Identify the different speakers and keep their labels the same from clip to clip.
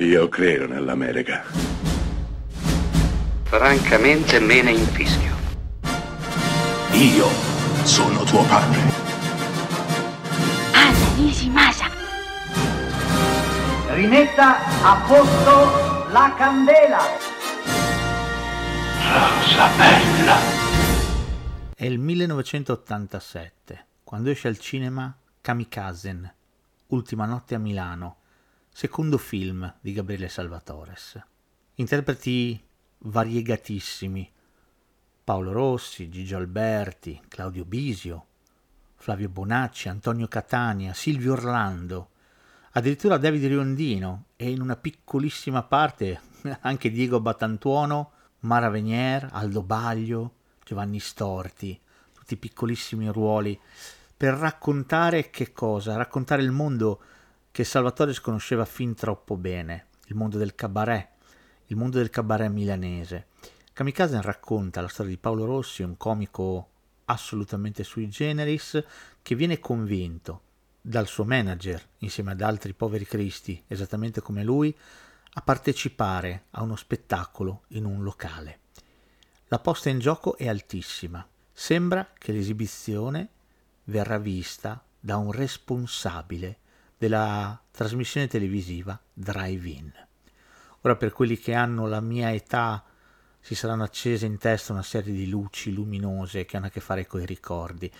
Speaker 1: Io credo nell'America.
Speaker 2: Francamente me ne infischio.
Speaker 3: Io sono tuo padre.
Speaker 4: Anna Nishimasa.
Speaker 5: Rimetta a posto la candela.
Speaker 1: Rosa bella.
Speaker 6: È il 1987, quando esce al cinema Kamikazen, Ultima notte a Milano, secondo film di Gabriele Salvatores. Interpreti variegatissimi. Paolo Rossi, Gigio Alberti, Claudio Bisio, Flavio Bonacci, Antonio Catania, Silvio Orlando, addirittura David Riondino e in una piccolissima parte anche Diego Batantuono, Mara Venier, Aldo Baglio, Giovanni Storti, tutti piccolissimi ruoli per raccontare che cosa? Raccontare il mondo che Salvatore sconosceva fin troppo bene, il mondo del cabaret, il mondo del cabaret milanese. Kamikaze racconta la storia di Paolo Rossi, un comico assolutamente sui generis, che viene convinto dal suo manager, insieme ad altri poveri cristi, esattamente come lui, a partecipare a uno spettacolo in un locale. La posta in gioco è altissima. Sembra che l'esibizione verrà vista da un responsabile della trasmissione televisiva Drive-In. Ora per quelli che hanno la mia età si saranno accese in testa una serie di luci luminose che hanno a che fare con i ricordi.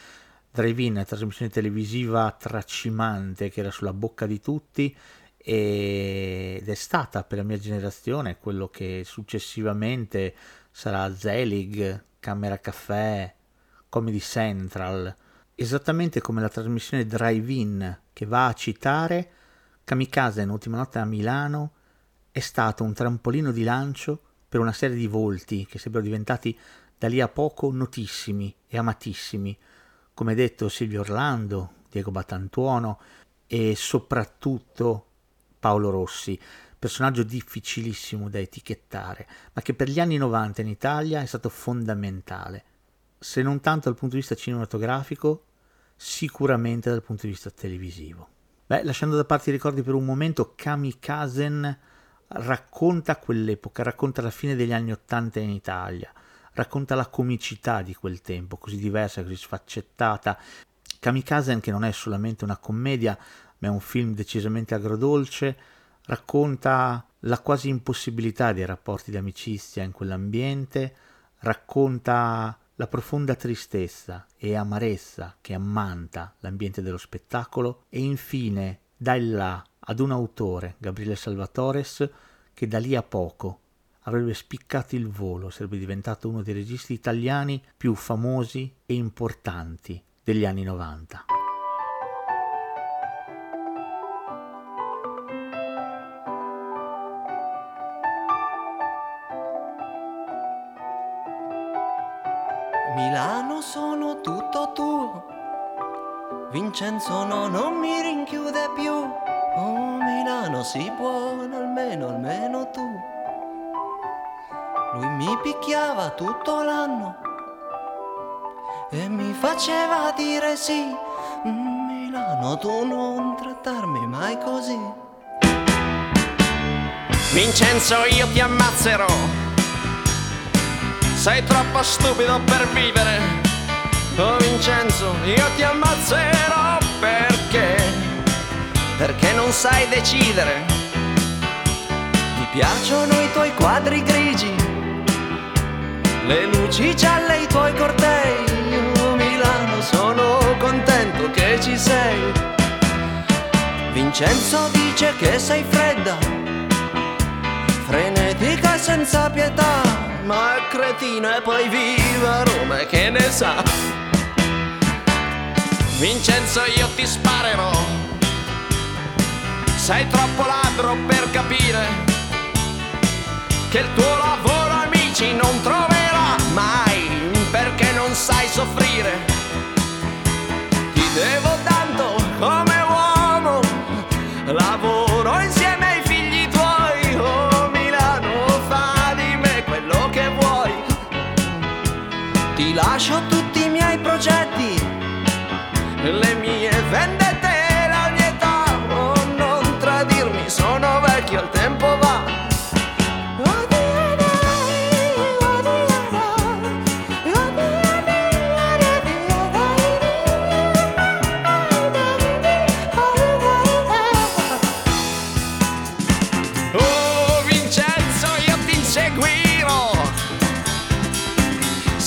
Speaker 6: Drive-In, trasmissione televisiva tracimante che era sulla bocca di tutti ed è stata per la mia generazione quello che successivamente sarà Zelig, Camera Caffè, Comedy Central, esattamente come la trasmissione Drive-In che va a citare Kamikaze in Ultima Notte a Milano è stato un trampolino di lancio per una serie di volti che sembrano diventati da lì a poco notissimi e amatissimi, come detto Silvio Orlando, Diego Batantuono e soprattutto Paolo Rossi, personaggio difficilissimo da etichettare, ma che per gli anni 90 in Italia è stato fondamentale, se non tanto dal punto di vista cinematografico, sicuramente dal punto di vista televisivo. Beh, lasciando da parte i ricordi per un momento, Kamikazen racconta quell'epoca, racconta la fine degli anni Ottanta in Italia, racconta la comicità di quel tempo, così diversa, così sfaccettata. Kamikazen, che non è solamente una commedia, ma è un film decisamente agrodolce, racconta la quasi impossibilità dei rapporti di amicizia in quell'ambiente, racconta la profonda tristezza e amarezza che ammanta l'ambiente dello spettacolo e infine dà il là ad un autore, Gabriele Salvatores, che da lì a poco avrebbe spiccato il volo, sarebbe diventato uno dei registi italiani più famosi e importanti degli anni 90.
Speaker 7: Milano sono tutto tuo. Vincenzo no, non mi rinchiude più. Oh Milano si può, almeno, almeno tu. Lui mi picchiava tutto l'anno e mi faceva dire sì. Mm, Milano, tu non trattarmi mai così.
Speaker 8: Vincenzo, io ti ammazzerò sei troppo stupido per vivere. Oh Vincenzo, io ti ammazzerò perché? Perché non sai decidere.
Speaker 7: Mi piacciono i tuoi quadri grigi, le luci gialle, i tuoi cortei. Oh Milano, sono contento che ci sei. Vincenzo dice che sei fredda, senza pietà ma è cretino e poi viva Roma che ne sa?
Speaker 8: Vincenzo io ti sparerò. Sei troppo ladro per capire Che il tuo lavoro amici non troverà mai Perché non sai soffrire. Ti devo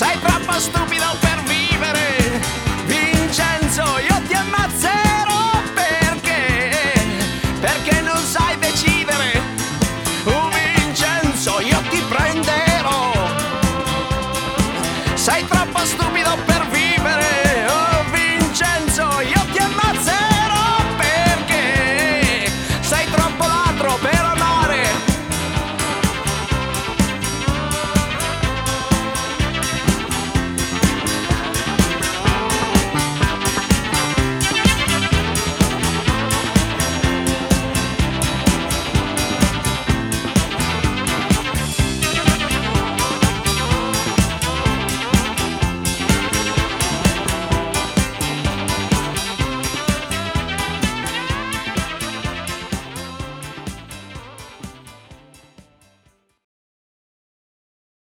Speaker 7: Sai troppo
Speaker 8: stupido per